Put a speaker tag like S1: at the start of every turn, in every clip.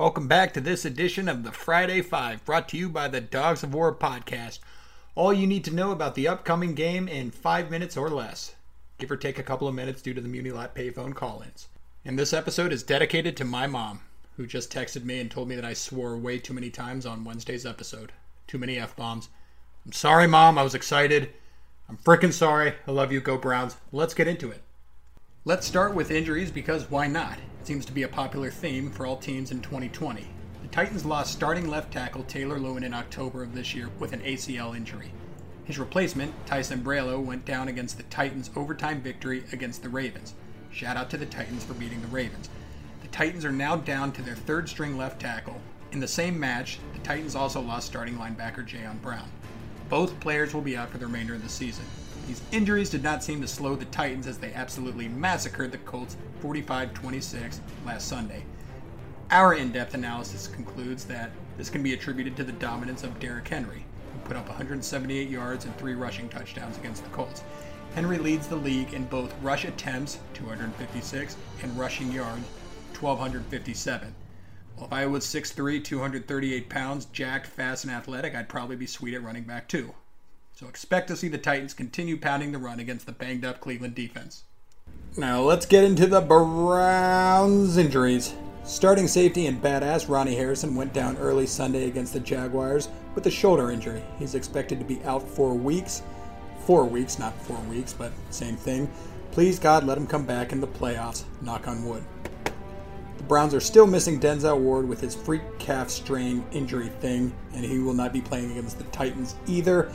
S1: Welcome back to this edition of the Friday Five, brought to you by the Dogs of War podcast. All you need to know about the upcoming game in five minutes or less, give or take a couple of minutes due to the Muni Lot payphone call ins. And this episode is dedicated to my mom, who just texted me and told me that I swore way too many times on Wednesday's episode. Too many F bombs. I'm sorry, Mom. I was excited. I'm freaking sorry. I love you. Go Browns. Let's get into it. Let's start with injuries because why not? It seems to be a popular theme for all teams in 2020. The Titans lost starting left tackle Taylor Lewan in October of this year with an ACL injury. His replacement, Tyson Sambrailo, went down against the Titans' overtime victory against the Ravens. Shout out to the Titans for beating the Ravens. The Titans are now down to their third string left tackle. In the same match, the Titans also lost starting linebacker Jayon Brown. Both players will be out for the remainder of the season. These injuries did not seem to slow the Titans as they absolutely massacred the Colts 45 26 last Sunday. Our in depth analysis concludes that this can be attributed to the dominance of Derrick Henry, who put up 178 yards and three rushing touchdowns against the Colts. Henry leads the league in both rush attempts, 256, and rushing yards, 1,257. Well, if I was 6'3, 238 pounds, jacked, fast, and athletic, I'd probably be sweet at running back too. So expect to see the Titans continue pounding the run against the banged up Cleveland defense. Now let's get into the Browns injuries. Starting safety and badass Ronnie Harrison went down early Sunday against the Jaguars with a shoulder injury. He's expected to be out four weeks. Four weeks, not four weeks, but same thing. Please God, let him come back in the playoffs. Knock on wood. The Browns are still missing Denzel Ward with his freak calf strain injury thing, and he will not be playing against the Titans either.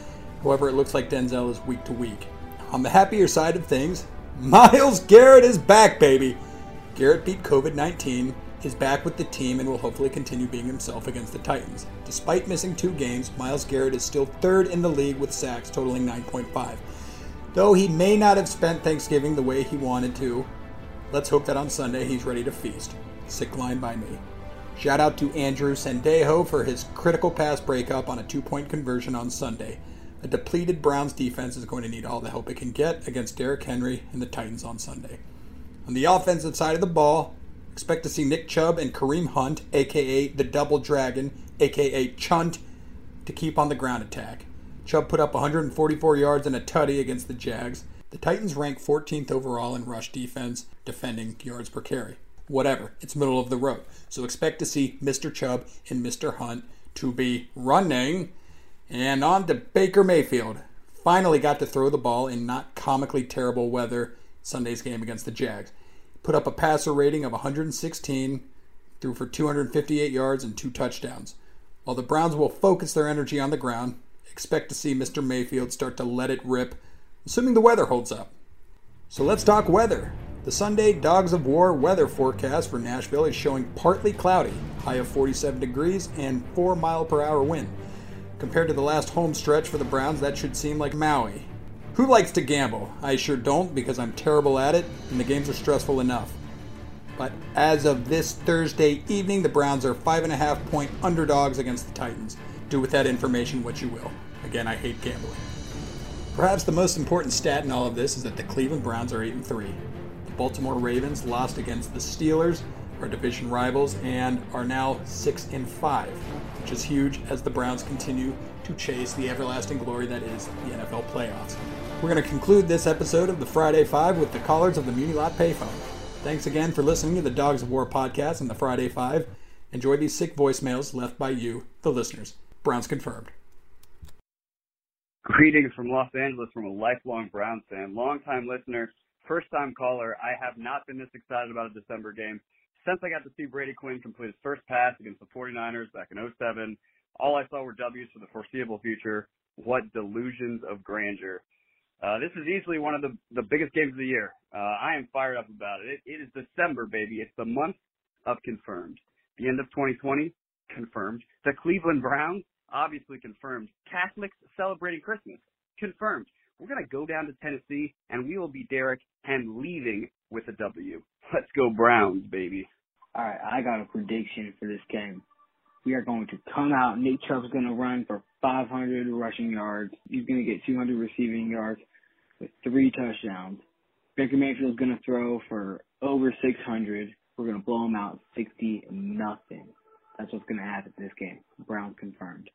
S1: However, it looks like Denzel is week to week. On the happier side of things, Myles Garrett is back, baby. Garrett beat COVID 19, is back with the team, and will hopefully continue being himself against the Titans. Despite missing two games, Myles Garrett is still third in the league with sacks, totaling 9.5. Though he may not have spent Thanksgiving the way he wanted to, let's hope that on Sunday he's ready to feast. Sick line by me. Shout out to Andrew Sendejo for his critical pass breakup on a two point conversion on Sunday. A depleted Browns defense is going to need all the help it can get against Derrick Henry and the Titans on Sunday. On the offensive side of the ball, expect to see Nick Chubb and Kareem Hunt, aka the Double Dragon, aka Chunt, to keep on the ground attack. Chubb put up 144 yards and a tutty against the Jags. The Titans rank 14th overall in rush defense, defending yards per carry. Whatever, it's middle of the road. So expect to see Mr. Chubb and Mr. Hunt to be running and on to Baker Mayfield. Finally got to throw the ball in not comically terrible weather Sunday's game against the Jags. Put up a passer rating of 116, threw for 258 yards and two touchdowns. While the Browns will focus their energy on the ground, expect to see Mr. Mayfield start to let it rip, assuming the weather holds up. So let's talk weather. The Sunday Dogs of War weather forecast for Nashville is showing partly cloudy, high of 47 degrees, and 4 mile per hour wind. Compared to the last home stretch for the Browns, that should seem like Maui. Who likes to gamble? I sure don't because I'm terrible at it and the games are stressful enough. But as of this Thursday evening, the Browns are five and a half point underdogs against the Titans. Do with that information what you will. Again, I hate gambling. Perhaps the most important stat in all of this is that the Cleveland Browns are 8 and 3. The Baltimore Ravens lost against the Steelers, our division rivals, and are now 6 and 5 which is huge as the Browns continue to chase the everlasting glory that is the NFL playoffs. We're going to conclude this episode of the Friday Five with the callers of the Muni Lot payphone. Thanks again for listening to the Dogs of War podcast and the Friday Five. Enjoy these sick voicemails left by you, the listeners. Browns confirmed.
S2: Greetings from Los Angeles from a lifelong Browns fan, longtime listener, first time caller. I have not been this excited about a December game since I got to see Brady Quinn complete his first pass against the 49ers back in 07, all I saw were W's for the foreseeable future. What delusions of grandeur. Uh, this is easily one of the, the biggest games of the year. Uh, I am fired up about it. it. It is December, baby. It's the month of confirmed. The end of 2020, confirmed. The Cleveland Browns, obviously confirmed. Catholics celebrating Christmas, confirmed. We're going to go down to Tennessee and we will be Derek and leaving with a W. Let's go Browns, baby.
S3: All right, I got a prediction for this game. We are going to come out. Nick Chubb's going to run for 500 rushing yards. He's going to get 200 receiving yards with three touchdowns. Baker Mayfield's going to throw for over 600. We're going to blow him out 60 nothing. That's what's going to happen this game. Browns confirmed.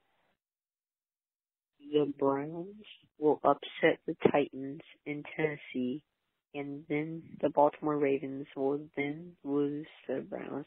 S4: The Browns will upset the Titans in Tennessee, and then the Baltimore Ravens will then lose to the Browns.